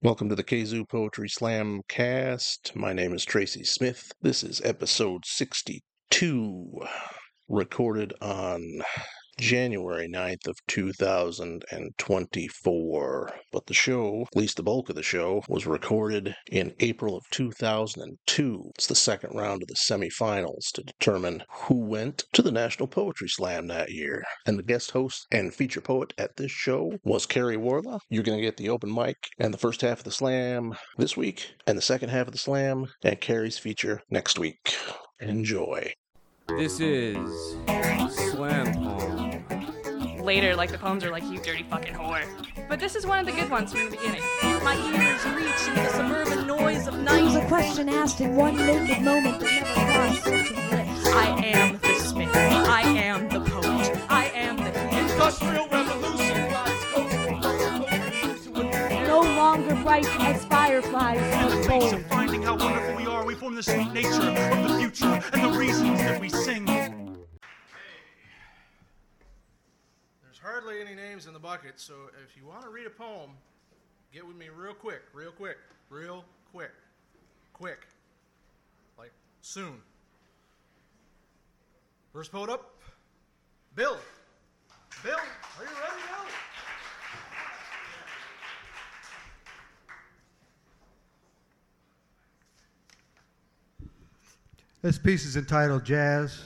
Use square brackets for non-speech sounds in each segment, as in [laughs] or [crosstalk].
Welcome to the Kzoo Poetry Slam cast. My name is Tracy Smith. This is episode 62, recorded on January 9th of 2024. But the show, at least the bulk of the show, was recorded in April of 2002. It's the second round of the semifinals to determine who went to the National Poetry Slam that year. And the guest host and feature poet at this show was Karrie Waarala. You're going to get the open mic and the first half of the slam this week, and the second half of the slam, and Karrie's feature next week. Enjoy. This is Slam Poem. Later, like the poems are like, you dirty fucking whore. But this is one of the good ones from the beginning. My ears reach into the suburban noise of It was a night. question asked in one naked moment that never crossed such lips. I am the smith. I am the poet. I am the Industrial revolution. No longer bright as fireflies In the of face gold. of finding how wonderful we are, we form the sweet nature of the future and the reasons that we sing. Hardly any names in the bucket, so if you want to read a poem, get with me real quick, real quick, real quick. Quick. Like soon. First poet up, Bill. Bill, are you ready, Bill? This piece is entitled Jazz.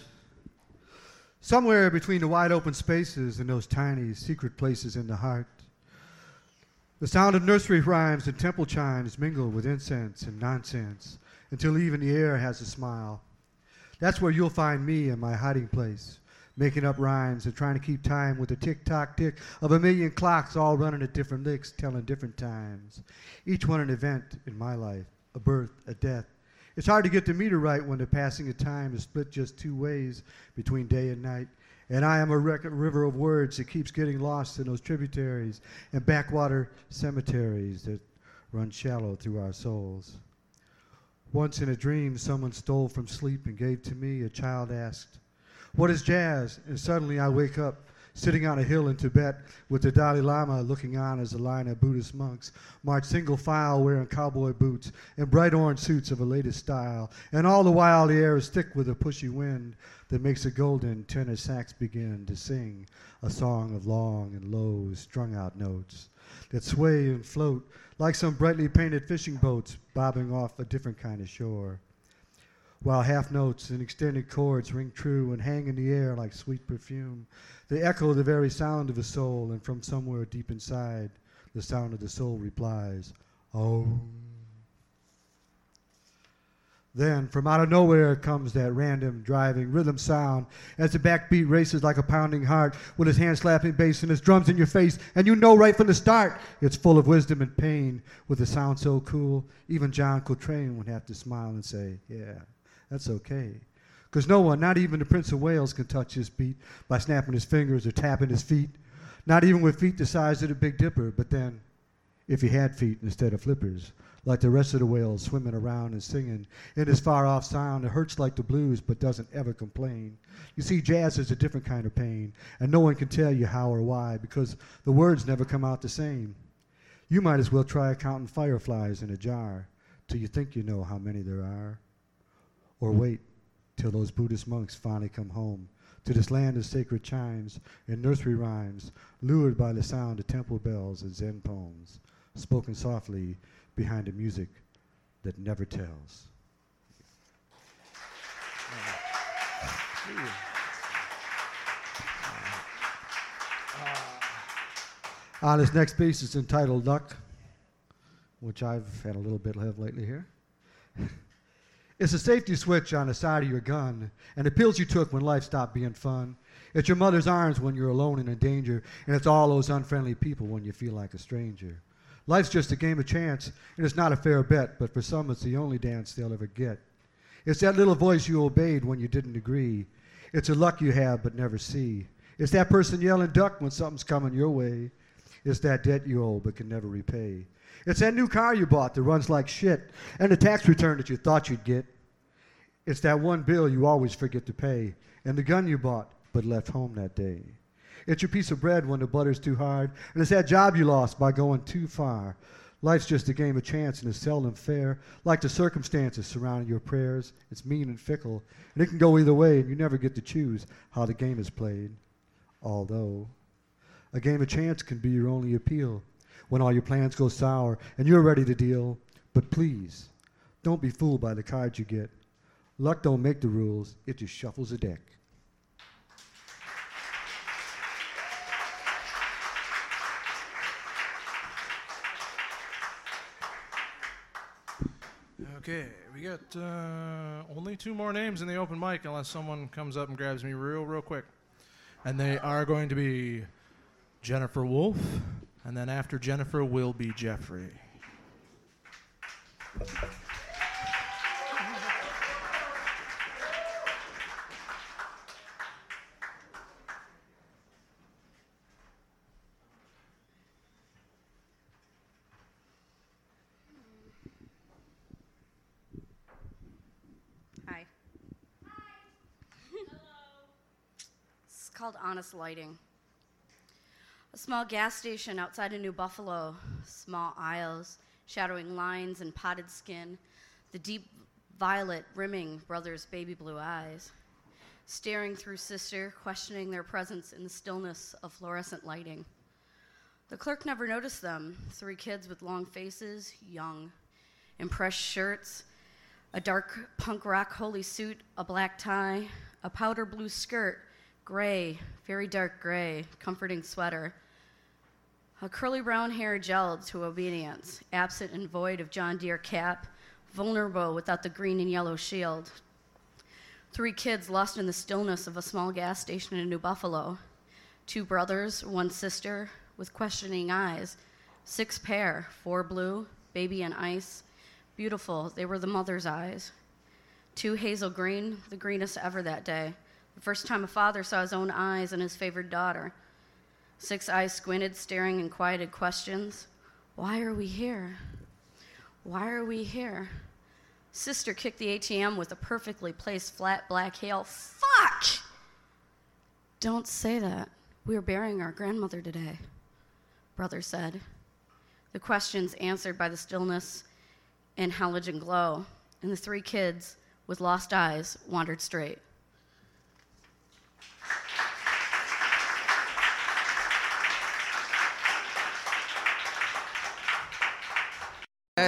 Somewhere between the wide open spaces and those tiny secret places in the heart, the sound of nursery rhymes and temple chimes mingle with incense and nonsense until even the air has a smile. That's where you'll find me in my hiding place, making up rhymes and trying to keep time with the tick tock tick of a million clocks all running at different licks, telling different times. Each one an event in my life, a birth, a death. It's hard to get the meter right when the passing of time is split just two ways between day and night. And I am a river of words that keeps getting lost in those tributaries and backwater cemeteries that run shallow through our souls. Once in a dream, someone stole from sleep and gave to me. A child asked, What is jazz? And suddenly I wake up, sitting on a hill in Tibet with the Dalai Lama looking on as a line of Buddhist monks march single file wearing cowboy boots and bright orange suits of a latest style. And all the while the air is thick with a pushy wind that makes a golden tenor sax begin to sing a song of long and low strung out notes that sway and float like some brightly painted fishing boats bobbing off a different kind of shore. While half notes and extended chords ring true and hang in the air like sweet perfume, they echo the very sound of a soul, and from somewhere deep inside, the sound of the soul replies, Oh. Then, from out of nowhere comes that random driving rhythm sound as the backbeat races like a pounding heart with his hand slapping bass and his drums in your face, and you know right from the start it's full of wisdom and pain with a sound so cool, even John Coltrane would have to smile and say, Yeah, that's okay. Because no one, not even the Prince of Wales, can touch his beat by snapping his fingers or tapping his feet, not even with feet the size of the Big Dipper, but then if he had feet instead of flippers, like the rest of the whales swimming around and singing in his far off sound. It hurts like the blues, but doesn't ever complain. You see, jazz is a different kind of pain, and no one can tell you how or why because the words never come out the same. You might as well try counting fireflies in a jar till you think you know how many there are. Or wait till those Buddhist monks finally come home to this land of sacred chimes and nursery rhymes, lured by the sound of temple bells and Zen poems, spoken softly behind a music that never tells. Uh, this next piece is entitled Luck, which I've had a little bit of lately here. [laughs] It's a safety switch on the side of your gun, and the pills you took when life stopped being fun. It's your mother's arms when you're alone and in danger, and it's all those unfriendly people when you feel like a stranger. Life's just a game of chance, and it's not a fair bet, but for some it's the only dance they'll ever get. It's that little voice you obeyed when you didn't agree. It's a luck you have but never see. It's that person yelling duck when something's coming your way. It's that debt you owe but can never repay. It's that new car you bought that runs like shit, and the tax return that you thought you'd get. It's that one bill you always forget to pay, and the gun you bought but left home that day. It's your piece of bread when the butter's too hard, and it's that job you lost by going too far. Life's just a game of chance and is seldom fair. Like the circumstances surrounding your prayers, it's mean and fickle, and it can go either way, and you never get to choose how the game is played. Although, a game of chance can be your only appeal when all your plans go sour and you're ready to deal. But please, don't be fooled by the cards you get. Luck don't make the rules, it just shuffles the deck. Okay, we got uh, only two more names in the open mic unless someone comes up and grabs me real, real quick. And they are going to be Jennifer Wolf, and then after Jennifer will be Jeffrey. Hi. It's Lighting. A small gas station outside of New Buffalo, small aisles, shadowing lines and potted skin, the deep violet rimming brother's baby blue eyes, staring through sister, questioning their presence in the stillness of fluorescent lighting. The clerk never noticed them, three kids with long faces, young, in pressed shirts, a dark punk rock holy suit, a black tie, a powder blue skirt, gray, very dark gray, comforting sweater, a curly brown hair gelled to obedience, absent and void of John Deere cap, vulnerable without the green and yellow shield. Three kids lost in the stillness of a small gas station in New Buffalo. Two brothers, one sister, with questioning eyes. Six pair, four blue, baby and ice. Beautiful, they were the mother's eyes. Two hazel green, the greenest ever that day. The first time a father saw his own eyes in his favored daughter. Six eyes squinted, staring in quieted questions. Why are we here? Why are we here? Sister kicked the ATM with a perfectly placed flat black hail. Fuck! Don't say that. We are burying our grandmother today, brother said. The questions answered by the stillness and halogen glow, and the three kids with lost eyes wandered straight.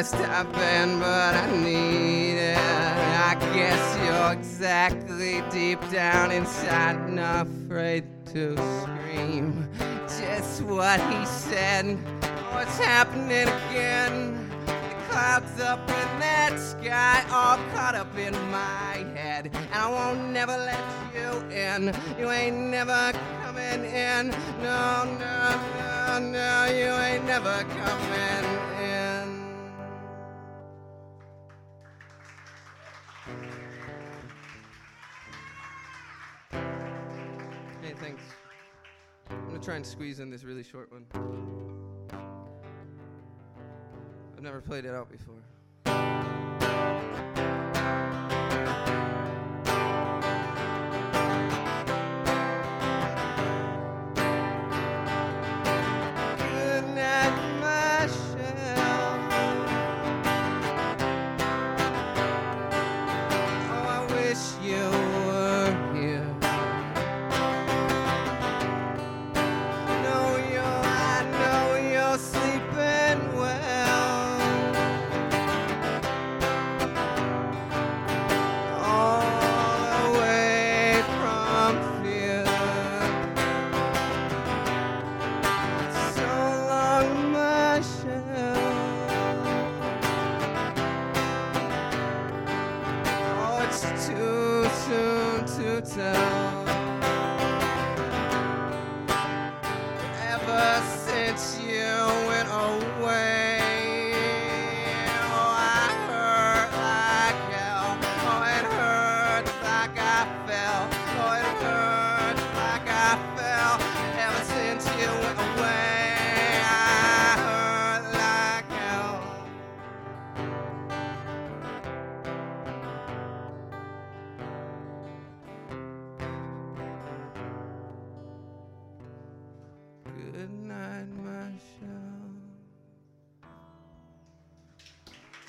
Stopping, but I need it. I guess you're exactly deep down inside and afraid to scream. Just what he said. What's happening again? The clouds up in that sky, all caught up in my head. And I won't never let you in. You ain't never coming in. No, no, no, no, you ain't never coming in. Try and squeeze in this really short one. I've never played it out before.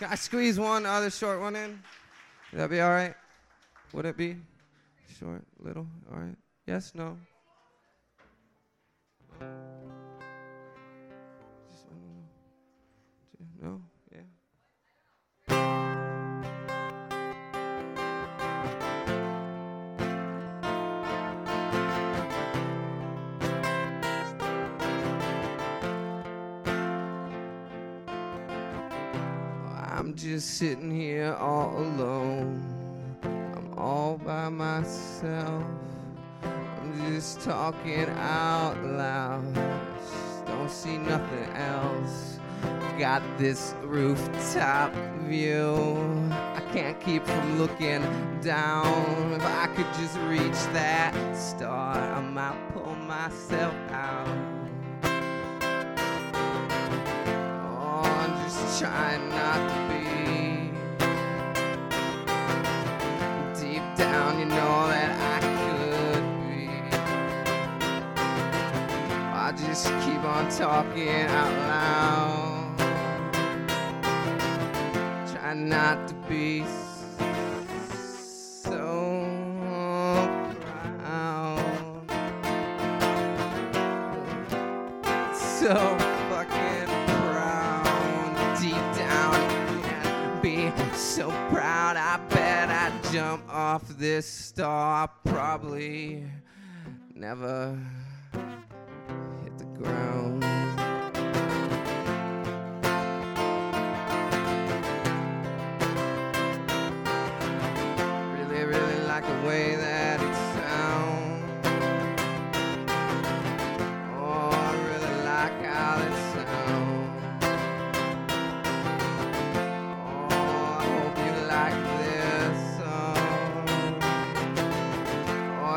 Can I squeeze one other short one in? Would that be all right? Would it be? Short, little, all right. Yes, no? I'm just sitting here all alone. I'm all by myself. I'm just talking out loud. Don't see nothing else. Got this rooftop view. I can't keep from looking down. If I could just reach that star, I might pull myself out. Trying not to be. Deep down, you know that I could be. I just keep on talking out loud. Try not to be so off this star. Probably never hit the ground. Really, really like the way that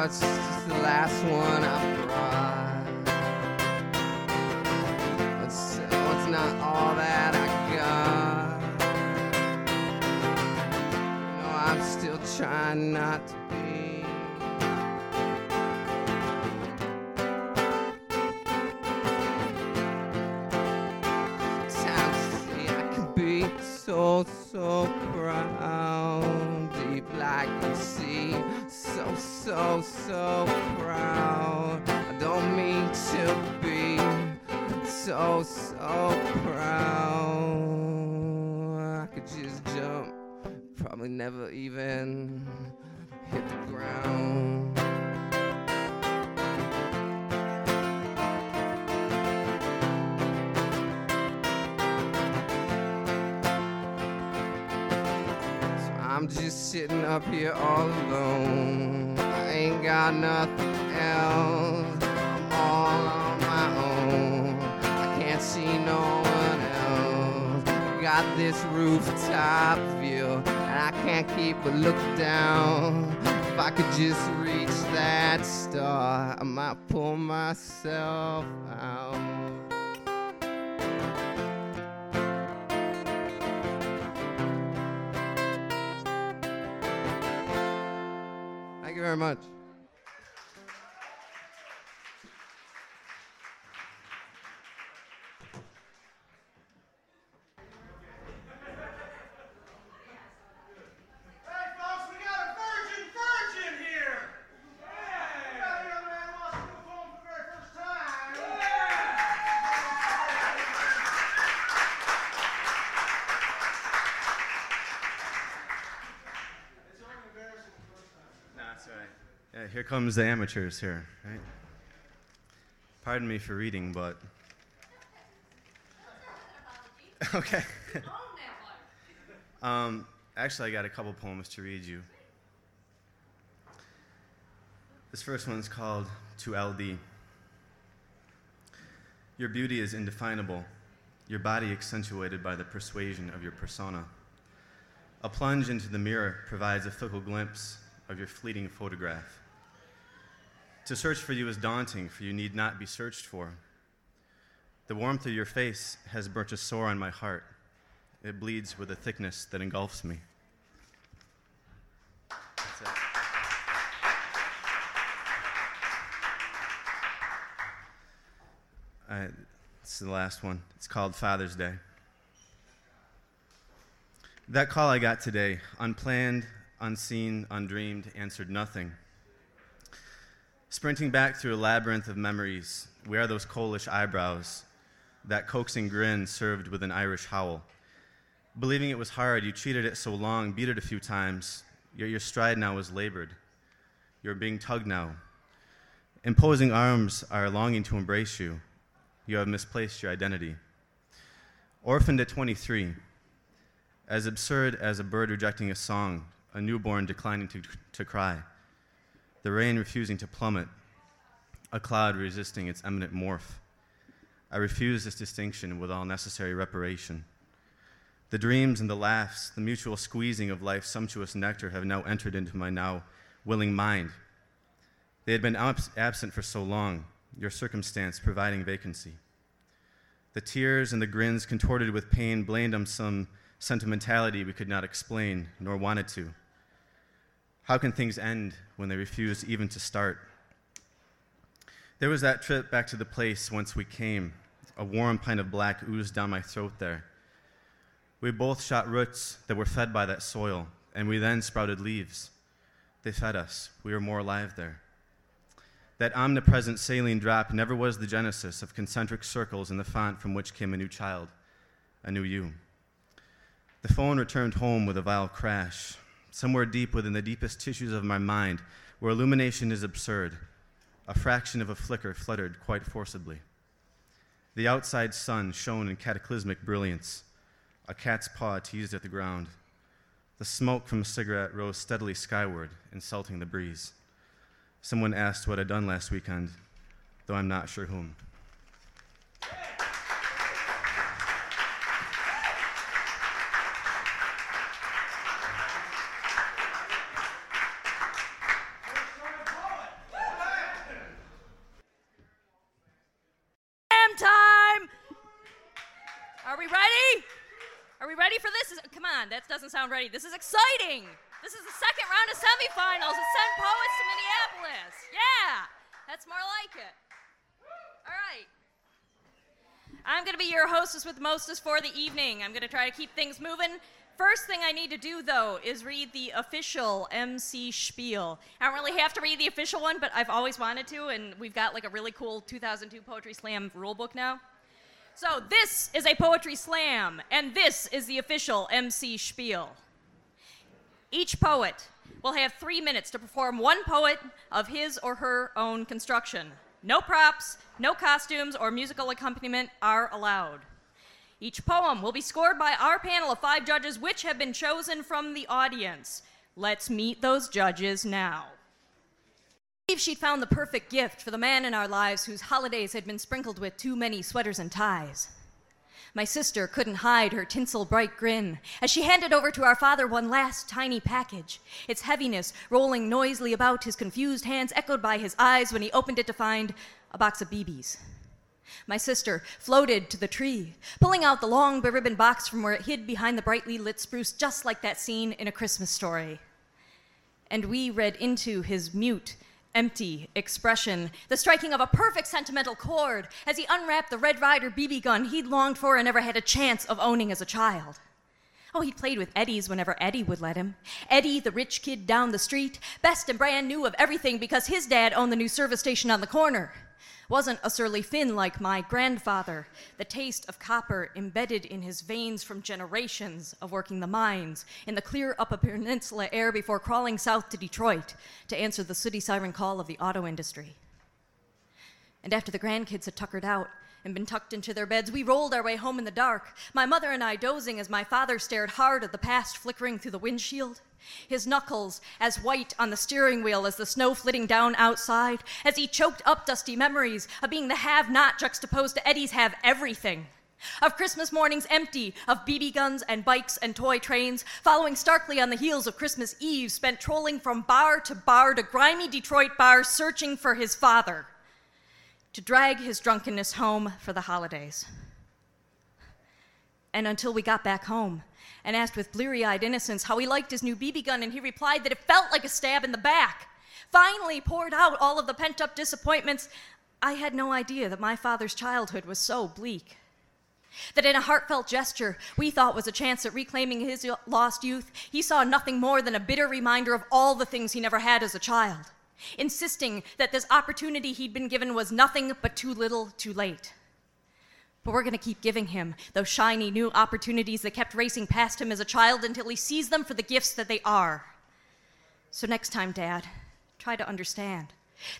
it's just the last one I brought. It's, oh, it's not all that I got. No, I'm still trying not to be. Times see I can be so, so proud. Deep like the sea. So, so, so proud. I don't mean to be so, so proud. I could just jump. Probably never even hit the ground. Just sitting up here all alone. I ain't got nothing else. I'm all on my own. I can't see no one else. Got this rooftop view, and I can't keep but look down. If I could just reach that star, I might pull myself out. Very much. Comes the amateurs here, right? Pardon me for reading, but. [laughs] okay. [laughs] um, actually, I got a couple poems to read you. This first one's called To LD. Your beauty is indefinable, your body accentuated by the persuasion of your persona. A plunge into the mirror provides a fickle glimpse of your fleeting photograph. To search for you is daunting, for you need not be searched for. The warmth of your face has burnt a sore on my heart. It bleeds with a thickness that engulfs me. Right, this is the last one. It's called Father's Day. That call I got today, unplanned, unseen, undreamed, answered nothing. Sprinting back through a labyrinth of memories, we are those coalish eyebrows, that coaxing grin served with an Irish howl. Believing it was hard, you cheated it so long, beat it a few times, yet your stride now is labored. You're being tugged now. Imposing arms are longing to embrace you. You have misplaced your identity. Orphaned at 23, as absurd as a bird rejecting a song, a newborn declining to, to cry, the rain refusing to plummet, a cloud resisting its imminent morph. I refuse this distinction with all necessary reparation. The dreams and the laughs, the mutual squeezing of life's sumptuous nectar have now entered into my now willing mind. They had been abs- absent for so long, your circumstance providing vacancy. The tears and the grins contorted with pain blamed on some sentimentality we could not explain nor wanted to. How can things end when they refuse even to start? There was that trip back to the place whence we came. A warm pint of black oozed down my throat there. We both shot roots that were fed by that soil, and we then sprouted leaves. They fed us. We were more alive there. That omnipresent saline drop never was the genesis of concentric circles in the font from which came a new child, a new you. The phone returned home with a vile crash. Somewhere deep within the deepest tissues of my mind, where illumination is absurd, a fraction of a flicker fluttered quite forcibly. The outside sun shone in cataclysmic brilliance. A cat's paw teased at the ground. The smoke from a cigarette rose steadily skyward, insulting the breeze. Someone asked what I'd done last weekend, though I'm not sure whom. That doesn't sound ready. This is exciting. This is the second round of semifinals at Send Poets to Minneapolis. Yeah, that's more like it. All right. I'm going to be your hostess with mostest for the evening. I'm going to try to keep things moving. First thing I need to do, though, is read the official MC spiel. I don't really have to read the official one, but I've always wanted to, and we've got like a really cool 2002 Poetry Slam rulebook now. So, this is a poetry slam, and this is the official MC spiel. Each poet will have three minutes to perform one poet of his or her own construction. No props, no costumes, or musical accompaniment are allowed. Each poem will be scored by our panel of five judges, which have been chosen from the audience. Let's meet those judges now. I believe she'd found the perfect gift for the man in our lives whose holidays had been sprinkled with too many sweaters and ties. My sister couldn't hide her tinsel bright grin as she handed over to our father one last tiny package, its heaviness rolling noisily about his confused hands, echoed by his eyes when he opened it to find a box of BBs. My sister floated to the tree, pulling out the long beribboned box from where it hid behind the brightly lit spruce, just like that scene in A Christmas Story. And we read into his mute, empty expression, the striking of a perfect sentimental chord as he unwrapped the Red Ryder BB gun he'd longed for and never had a chance of owning as a child. Oh, he played with Eddie's whenever Eddie would let him. Eddie, the rich kid down the street, best and brand new of everything because his dad owned the new service station on the corner. Wasn't a surly Finn like my grandfather, the taste of copper embedded in his veins from generations of working the mines in the clear Upper Peninsula air before crawling south to Detroit to answer the city siren call of the auto industry. And after the grandkids had tuckered out and been tucked into their beds, we rolled our way home in the dark, my mother and I dozing as my father stared hard at the past flickering through the windshield. His knuckles as white on the steering wheel as the snow flitting down outside, as he choked up dusty memories of being the have not juxtaposed to Eddie's have everything. Of Christmas mornings empty, of BB guns and bikes and toy trains, following starkly on the heels of Christmas Eve, spent trolling from bar to bar to grimy Detroit bars, searching for his father to drag his drunkenness home for the holidays. And until we got back home and asked with bleary eyed innocence how he liked his new BB gun, and he replied that it felt like a stab in the back. Finally, poured out all of the pent up disappointments. I had no idea that my father's childhood was so bleak. That in a heartfelt gesture we thought was a chance at reclaiming his lost youth, he saw nothing more than a bitter reminder of all the things he never had as a child, insisting that this opportunity he'd been given was nothing but too little, too late. But we're going to keep giving him those shiny new opportunities that kept racing past him as a child until he sees them for the gifts that they are. So next time, Dad, try to understand.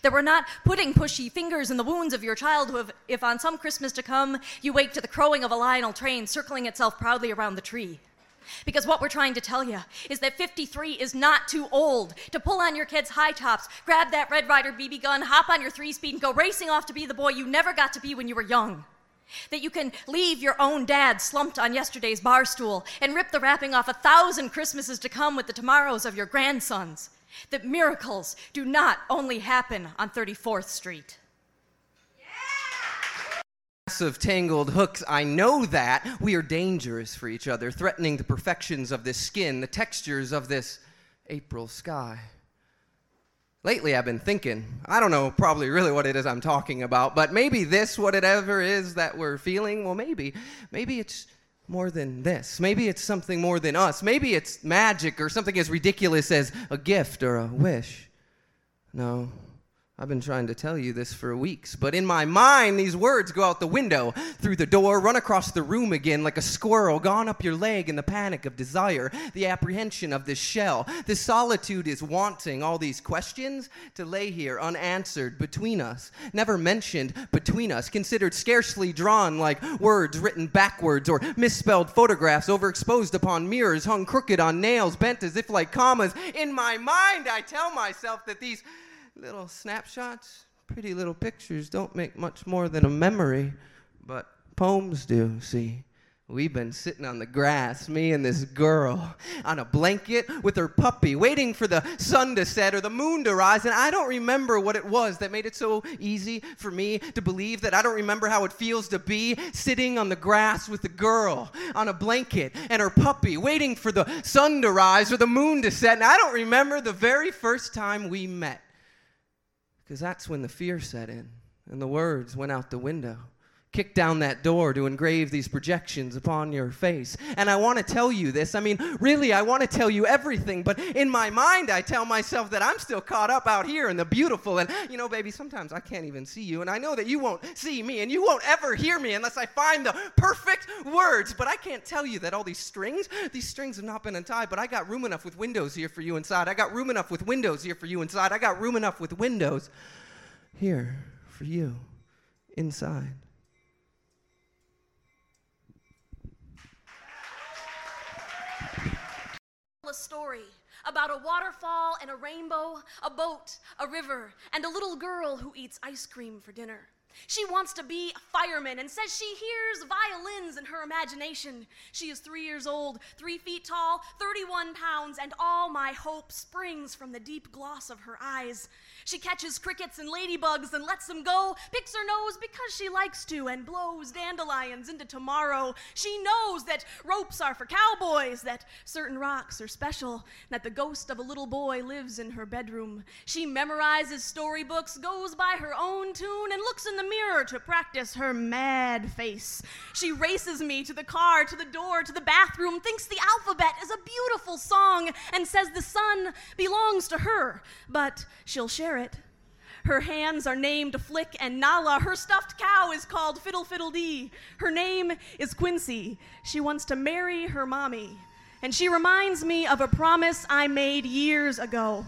That we're not putting pushy fingers in the wounds of your child if on some Christmas to come you wake to the crowing of a Lionel train circling itself proudly around the tree. Because what we're trying to tell you is that 53 is not too old to pull on your kid's high tops, grab that Red Ryder BB gun, hop on your three speed, and go racing off to be the boy you never got to be when you were young. That you can leave your own dad slumped on yesterday's bar stool and rip the wrapping off a thousand Christmases to come with the tomorrows of your grandsons. That miracles do not only happen on 34th Street. Of tangled hooks, I know that we are dangerous for each other, threatening the perfections of this skin, the textures of this April sky. Lately, I've been thinking, I don't know probably really what it is I'm talking about, but maybe this, whatever it is that we're feeling, well, maybe, maybe it's more than this. Maybe it's something more than us. Maybe it's magic or something as ridiculous as a gift or a wish. No, I've been trying to tell you this for weeks, but in my mind, these words go out the window, through the door, run across the room again like a squirrel gone up your leg in the panic of desire, the apprehension of this shell. This solitude is wanting all these questions to lay here unanswered between us, never mentioned between us, considered scarcely drawn like words written backwards or misspelled photographs overexposed upon mirrors, hung crooked on nails, bent as if like commas. In my mind, I tell myself that these little snapshots, pretty little pictures don't make much more than a memory, but poems do, see. We've been sitting on the grass, me and this girl, on a blanket with her puppy, waiting for the sun to set or the moon to rise. And I don't remember what it was that made it so easy for me to believe that I don't remember how it feels to be sitting on the grass with the girl on a blanket and her puppy, waiting for the sun to rise or the moon to set. And I don't remember the very first time we met. Because that's when the fear set in and the words went out the window. Kick down that door to engrave these projections upon your face. And I want to tell you this. I mean, really, I want to tell you everything, but in my mind, I tell myself that I'm still caught up out here in the beautiful. And, you know, baby, sometimes I can't even see you, and I know that you won't see me, and you won't ever hear me unless I find the perfect words. But I can't tell you that all these strings, these strings have not been untied, but I got room enough with windows here for you inside. I got room enough with windows here for you inside. I got room enough with windows here for you inside. A story about a waterfall and a rainbow, a boat, a river, and a little girl who eats ice cream for dinner. She wants to be a fireman and says she hears violins in her imagination. She is three years old, three feet tall, 31 pounds, and all my hope springs from the deep gloss of her eyes. She catches crickets and ladybugs and lets them go, picks her nose because she likes to, and blows dandelions into tomorrow. She knows that ropes are for cowboys, that certain rocks are special, that the ghost of a little boy lives in her bedroom. She memorizes storybooks, goes by her own tune, and looks in the mirror to practice her mad face. She races me to the car, to the door, to the bathroom, thinks the alphabet is a beautiful song, and says the sun belongs to her, but she'll share it. Her hands are named Flick and Nala. Her stuffed cow is called Fiddle Fiddle Dee. Her name is Quincy. She wants to marry her mommy. And she reminds me of a promise I made years ago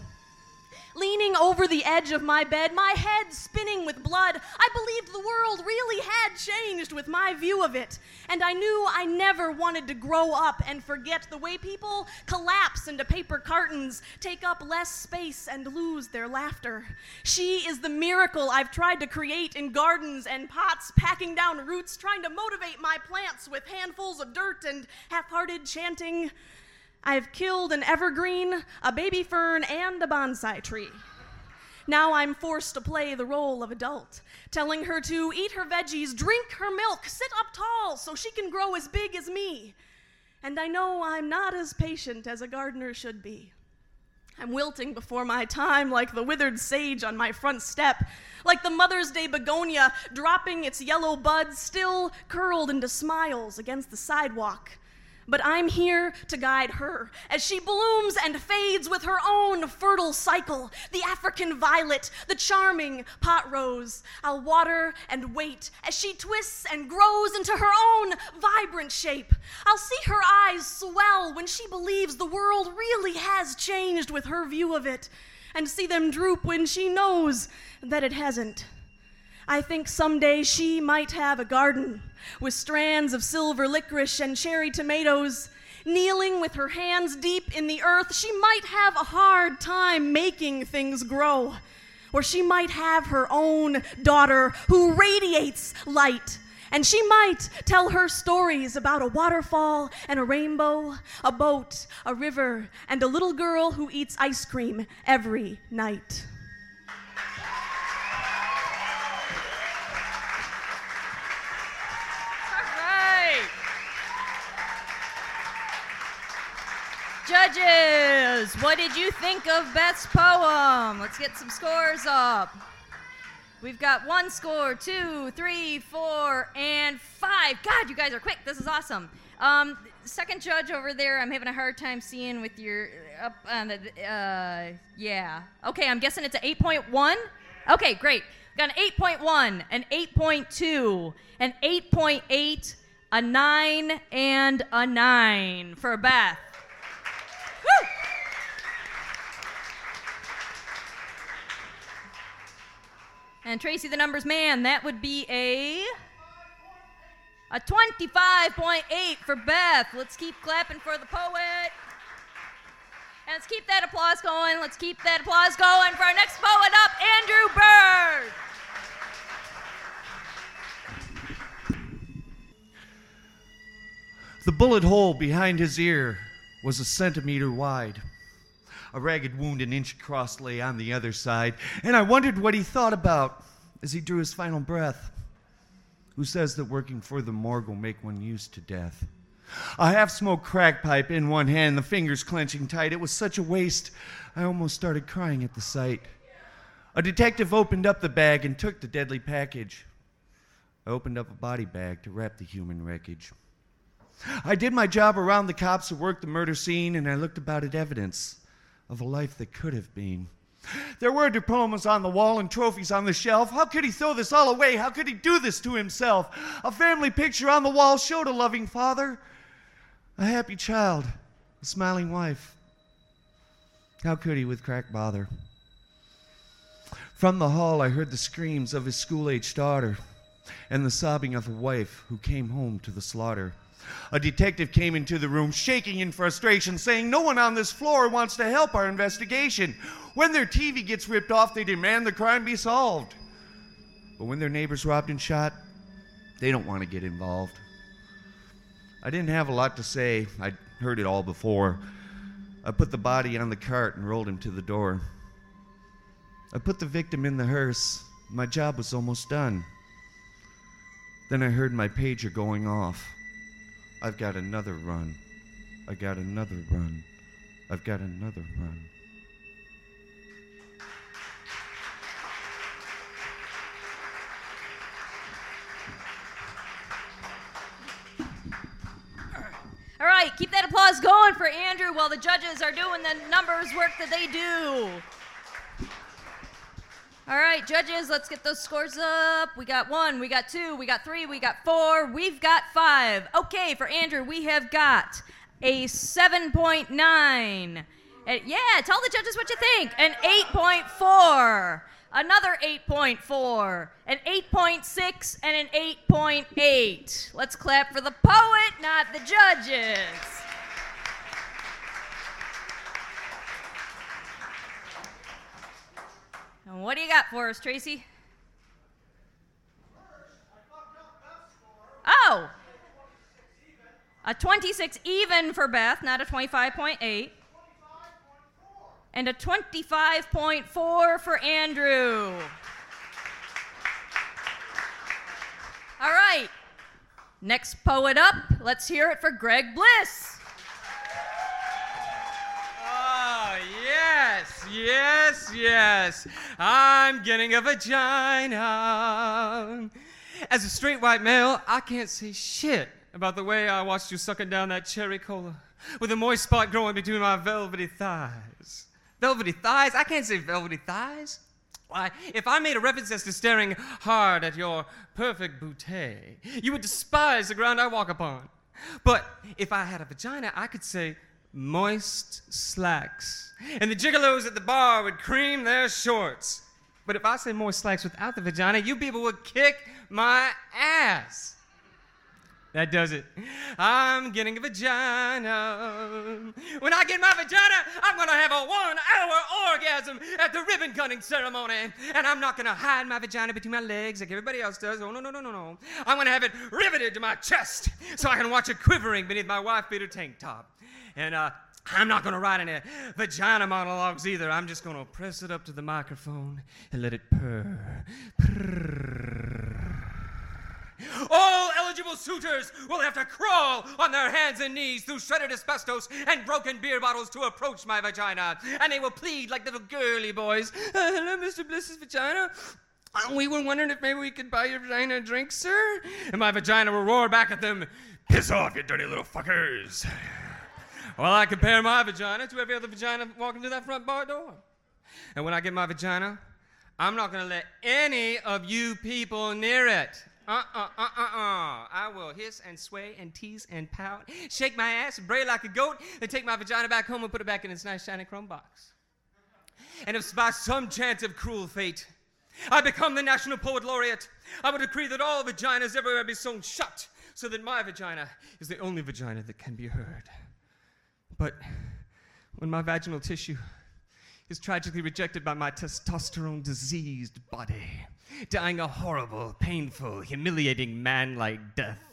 leaning over the edge of my bed, my head spinning with blood. I believed the world really had changed with my view of it. And I knew I never wanted to grow up and forget the way people collapse into paper cartons, take up less space, and lose their laughter. She is the miracle I've tried to create in gardens and pots, packing down roots, trying to motivate my plants with handfuls of dirt and half hearted chanting. I've killed an evergreen, a baby fern, and a bonsai tree. Now I'm forced to play the role of adult, telling her to eat her veggies, drink her milk, sit up tall so she can grow as big as me. And I know I'm not as patient as a gardener should be. I'm wilting before my time like the withered sage on my front step, like the Mother's Day begonia dropping its yellow buds still curled into smiles against the sidewalk. But I'm here to guide her as she blooms and fades with her own fertile cycle. The African violet, the charming pot rose. I'll water and wait as she twists and grows into her own vibrant shape. I'll see her eyes swell when she believes the world really has changed with her view of it, and see them droop when she knows that it hasn't. I think someday she might have a garden with strands of silver licorice and cherry tomatoes. Kneeling with her hands deep in the earth, she might have a hard time making things grow. Or she might have her own daughter who radiates light. And she might tell her stories about a waterfall and a rainbow, a boat, a river, and a little girl who eats ice cream every night. Judges, what did you think of Beth's poem? Let's get some scores up. We've got one score, two, three, four, and five. God, you guys are quick. This is awesome. Um, second judge over there, I'm having a hard time seeing with your up on the. Uh, yeah. Okay, I'm guessing it's an 8.1. Okay, great. Got an 8.1, an 8.2, an 8.8, a 9, and a 9 for Beth. And Tracy, the numbers man, that would be a a 25.8 for Beth. Let's keep clapping for the poet. And let's keep that applause going. Let's keep that applause going for our next poet up, Andrew Bird. The bullet hole behind his ear was a centimeter wide. A ragged wound an inch across lay on the other side, and I wondered what he thought about as he drew his final breath. Who says that working for the morgue will make one used to death? A half smoked crack pipe in one hand, the fingers clenching tight. It was such a waste, I almost started crying at the sight. A detective opened up the bag and took the deadly package. I opened up a body bag to wrap the human wreckage. I did my job around the cops who worked the murder scene, and I looked about at evidence of a life that could have been. There were diplomas on the wall and trophies on the shelf. How could he throw this all away? How could he do this to himself? A family picture on the wall showed a loving father, a happy child, a smiling wife. How could he with crack bother? From the hall, I heard the screams of his school aged daughter and the sobbing of a wife who came home to the slaughter. A detective came into the room, shaking in frustration, saying, No one on this floor wants to help our investigation. When their TV gets ripped off, they demand the crime be solved. But when their neighbors robbed and shot, they don't want to get involved. I didn't have a lot to say, I'd heard it all before. I put the body on the cart and rolled him to the door. I put the victim in the hearse. My job was almost done. Then I heard my pager going off. I've got another run. I got another run. I've got another run. All right, keep that applause going for Andrew while the judges are doing the numbers work that they do. All right, judges, let's get those scores up. We got one, we got two, we got three, we got four, we've got five. Okay, for Andrew, we have got a 7.9. Uh, yeah, tell the judges what you think. An 8.4, another 8.4, an 8.6, and an 8.8. Let's clap for the poet, not the judges. And what do you got for us, Tracy? Oh! A 26 even for Beth, not a 25.8. And a 25.4 for Andrew. All right. Next poet up, let's hear it for Greg Bliss. Yes, yes. I'm getting a vagina. As a straight white male, I can't say shit about the way I watched you sucking down that cherry cola with a moist spot growing between my velvety thighs. Velvety thighs? I can't say velvety thighs. Why, if I made a reference as to staring hard at your perfect bouquet, you would despise the ground I walk upon. But if I had a vagina, I could say moist slacks. And the gigolos at the bar would cream their shorts. But if I say more slacks without the vagina, you people would kick my ass. That does it. I'm getting a vagina. When I get my vagina, I'm gonna have a one hour orgasm at the ribbon cutting ceremony. And I'm not gonna hide my vagina between my legs like everybody else does. Oh, no, no, no, no, no. I'm gonna have it riveted to my chest so I can watch it quivering beneath my wife beater tank top. And, uh, I'm not going to write any vagina monologues either. I'm just going to press it up to the microphone and let it purr. Purr. All eligible suitors will have to crawl on their hands and knees through shredded asbestos and broken beer bottles to approach my vagina. And they will plead like little girly boys. Uh, hello, Mr. Bliss's vagina. Uh, we were wondering if maybe we could buy your vagina a drink, sir. And my vagina will roar back at them. Piss off, you dirty little fuckers. Well, I compare my vagina to every other vagina walking through that front bar door. And when I get my vagina, I'm not going to let any of you people near it. Uh uh uh uh uh. I will hiss and sway and tease and pout, shake my ass bray like a goat, and take my vagina back home and put it back in its nice shiny chrome box. And if by some chance of cruel fate I become the National Poet Laureate, I would decree that all vaginas everywhere be sewn shut, so that my vagina is the only vagina that can be heard. But when my vaginal tissue is tragically rejected by my testosterone diseased body, dying a horrible, painful, humiliating man like death.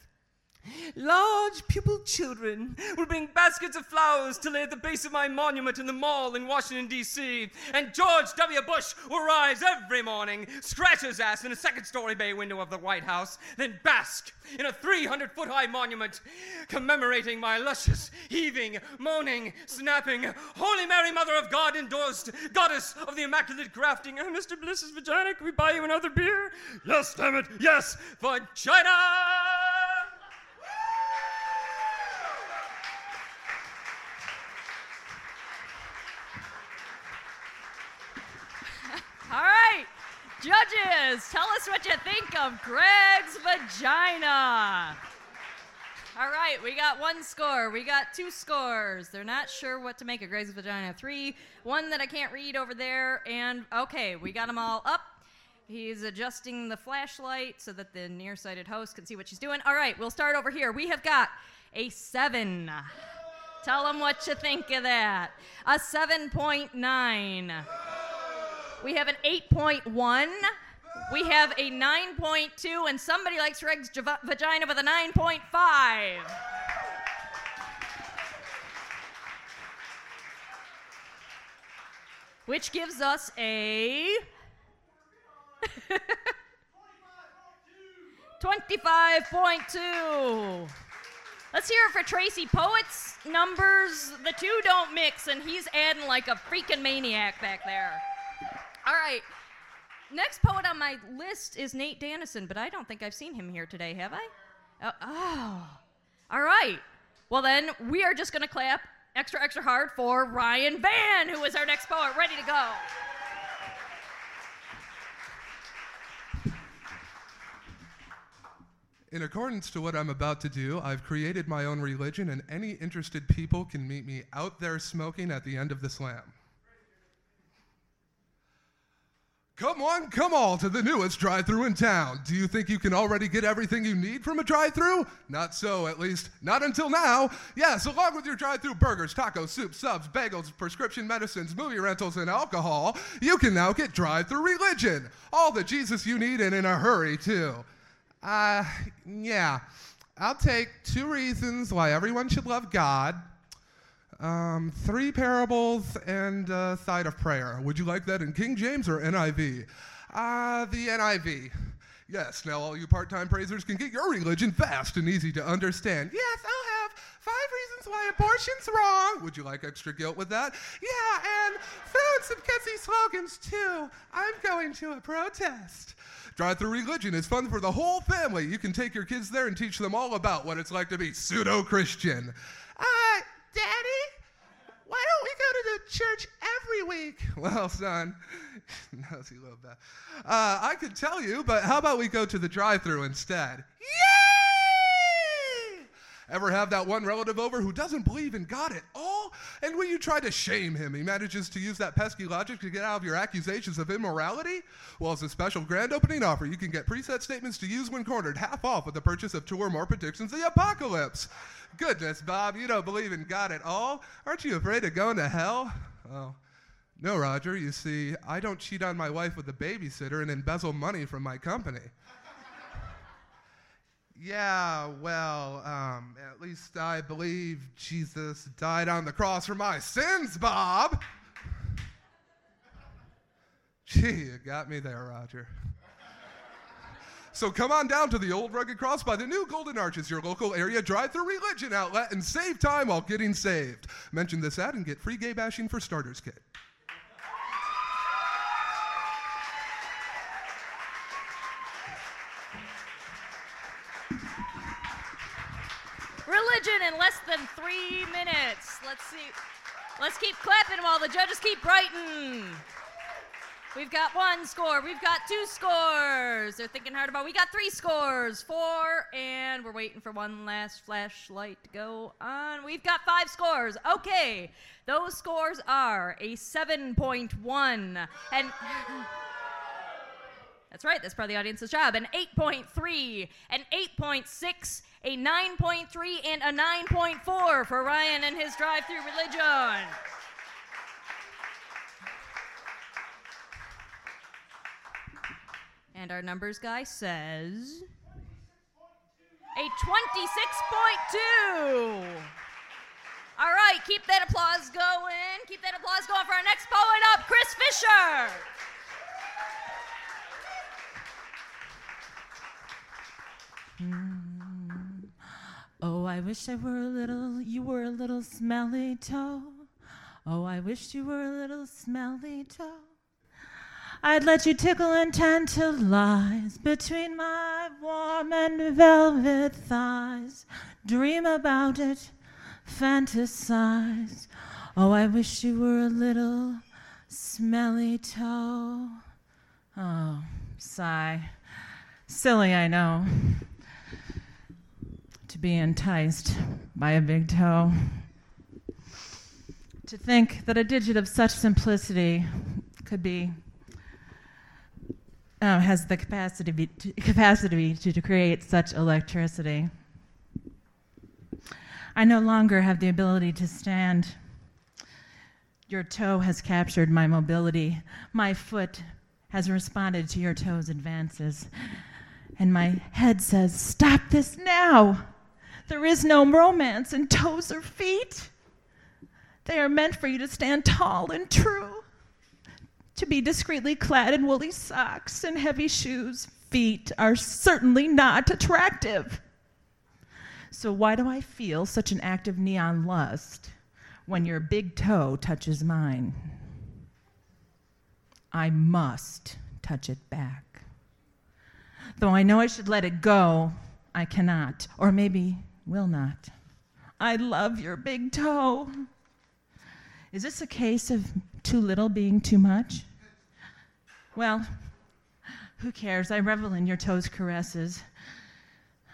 Large pupil children will bring baskets of flowers to lay at the base of my monument in the mall in Washington, D.C. And George W. Bush will rise every morning, scratch his ass in a second story bay window of the White House, then bask in a 300 foot high monument commemorating my luscious, heaving, moaning, snapping, Holy Mary, Mother of God endorsed, goddess of the Immaculate Grafting. Oh, Mr. Bliss's vagina, can we buy you another beer? Yes, damn it, yes, vagina! All right, judges, tell us what you think of Greg's vagina. All right, we got one score. We got two scores. They're not sure what to make of Greg's vagina. Three, one that I can't read over there, and okay, we got them all up. He's adjusting the flashlight so that the nearsighted host can see what she's doing. All right, we'll start over here. We have got a seven. Tell them what you think of that. A 7.9. We have an 8.1. We have a 9.2, and somebody likes java- vagina with a 9.5. Which gives us a [laughs] 25.2. Let's hear it for Tracy. Poets, numbers, the two don't mix, and he's adding like a freaking maniac back there. All right. Next poet on my list is Nate Dannison, but I don't think I've seen him here today, have I? Oh, oh. all right. Well, then we are just going to clap extra, extra hard for Ryan Van, who is our next poet, ready to go. In accordance to what I'm about to do, I've created my own religion, and any interested people can meet me out there smoking at the end of the slam. Come on, come all to the newest drive through in town. Do you think you can already get everything you need from a drive through? Not so, at least, not until now. Yes, along with your drive through burgers, tacos, soup, subs, bagels, prescription medicines, movie rentals, and alcohol, you can now get drive through religion. All the Jesus you need and in a hurry, too. Uh, yeah. I'll take two reasons why everyone should love God. Um, three parables and a side of prayer. Would you like that in King James or NIV? Uh, the NIV. Yes, now all you part time praisers can get your religion fast and easy to understand. Yes, I'll have Five reasons why abortion's wrong. Would you like extra guilt with that? Yeah, and in some catchy slogans too. I'm going to a protest. Drive through religion is fun for the whole family. You can take your kids there and teach them all about what it's like to be pseudo Christian. Uh, Daddy, why don't we go to the church every week? [laughs] Well, son. [laughs] Uh, I could tell you, but how about we go to the drive through instead? Yay! Ever have that one relative over who doesn't believe in God at all? And when you try to shame him, he manages to use that pesky logic to get out of your accusations of immorality? Well, as a special grand opening offer, you can get preset statements to use when cornered half off with the purchase of two or more predictions of the apocalypse. Goodness, Bob, you don't believe in God at all? Aren't you afraid of going to hell? Oh. No, Roger, you see, I don't cheat on my wife with a babysitter and embezzle money from my company. Yeah, well, um, at least I believe Jesus died on the cross for my sins, Bob. Gee, you got me there, Roger. So come on down to the old rugged cross by the new Golden Arches, your local area drive-through religion outlet, and save time while getting saved. Mention this ad and get free gay bashing for starters kit. In less than three minutes. Let's see. Let's keep clapping while the judges keep writing. We've got one score. We've got two scores. They're thinking hard about. We got three scores, four, and we're waiting for one last flashlight to go on. We've got five scores. Okay, those scores are a 7.1 and. That's right, that's part of the audience's job. An 8.3, an 8.6, a 9.3, and a 9.4 for Ryan and his drive through religion. And our numbers guy says a 26.2. All right, keep that applause going. Keep that applause going for our next poet up, Chris Fisher. I wish I were a little, you were a little smelly toe. Oh, I wish you were a little smelly toe. I'd let you tickle and tantalize between my warm and velvet thighs. Dream about it, fantasize. Oh, I wish you were a little smelly toe. Oh, sigh. Silly, I know. To be enticed by a big toe. To think that a digit of such simplicity could be uh, has the capacity be, capacity to, to create such electricity. I no longer have the ability to stand. Your toe has captured my mobility. My foot has responded to your toe's advances. And my head says, Stop this now! There is no romance in toes or feet. They are meant for you to stand tall and true to be discreetly clad in woolly socks and heavy shoes. Feet are certainly not attractive. So, why do I feel such an active neon lust when your big toe touches mine? I must touch it back. Though I know I should let it go, I cannot, or maybe will not. I love your big toe. Is this a case of too little being too much? Well, who cares? I revel in your toes' caresses.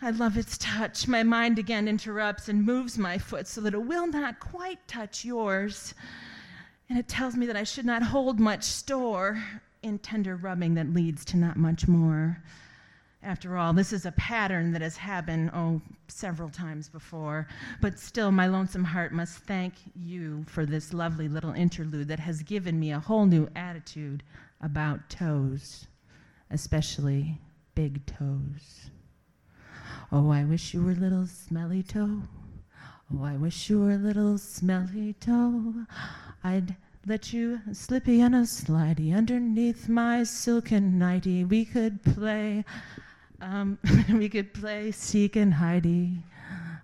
I love its touch. My mind again interrupts and moves my foot so that it will not quite touch yours. And it tells me that I should not hold much store in tender rubbing that leads to not much more. After all, this is a pattern that has happened, oh, several times before. But still, my lonesome heart must thank you for this lovely little interlude that has given me a whole new attitude about toes, especially big toes. Oh, I wish you were little smelly toe. Oh, I wish you were little smelly toe. I'd let you slippy and a slidey underneath my silken nightie. We could play, um, [laughs] we could play seek and hidey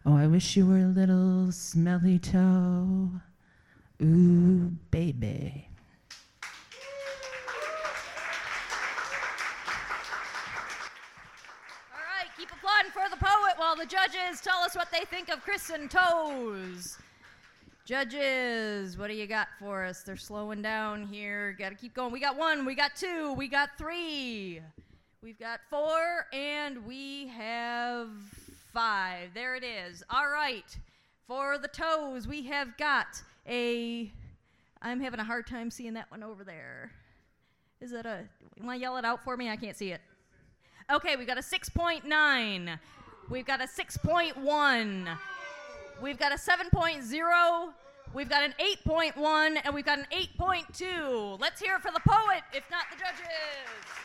Oh, I wish you were a little smelly toe. Ooh, baby. All right, keep applauding for the poet while the judges tell us what they think of Chris and Toes. Judges, what do you got for us? They're slowing down here. Got to keep going. We got one, we got two, we got three, we've got four, and we have five. There it is. All right, for the toes, we have got a. I'm having a hard time seeing that one over there. Is that a. You want to yell it out for me? I can't see it. Okay, we've got a 6.9. We've got a 6.1. We've got a 7.0. We've got an 8.1. And we've got an 8.2. Let's hear it for the poet, if not the judges.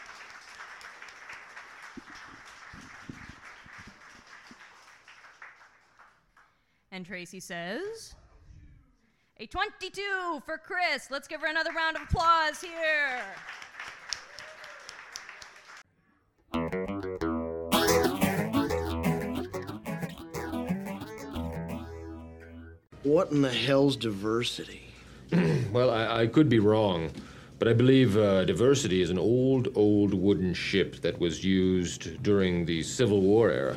And Tracy says, a 22 for Chris. Let's give her another round of applause here. What in the hell's diversity? [clears throat] well, I, I could be wrong, but I believe uh, diversity is an old, old wooden ship that was used during the Civil War era.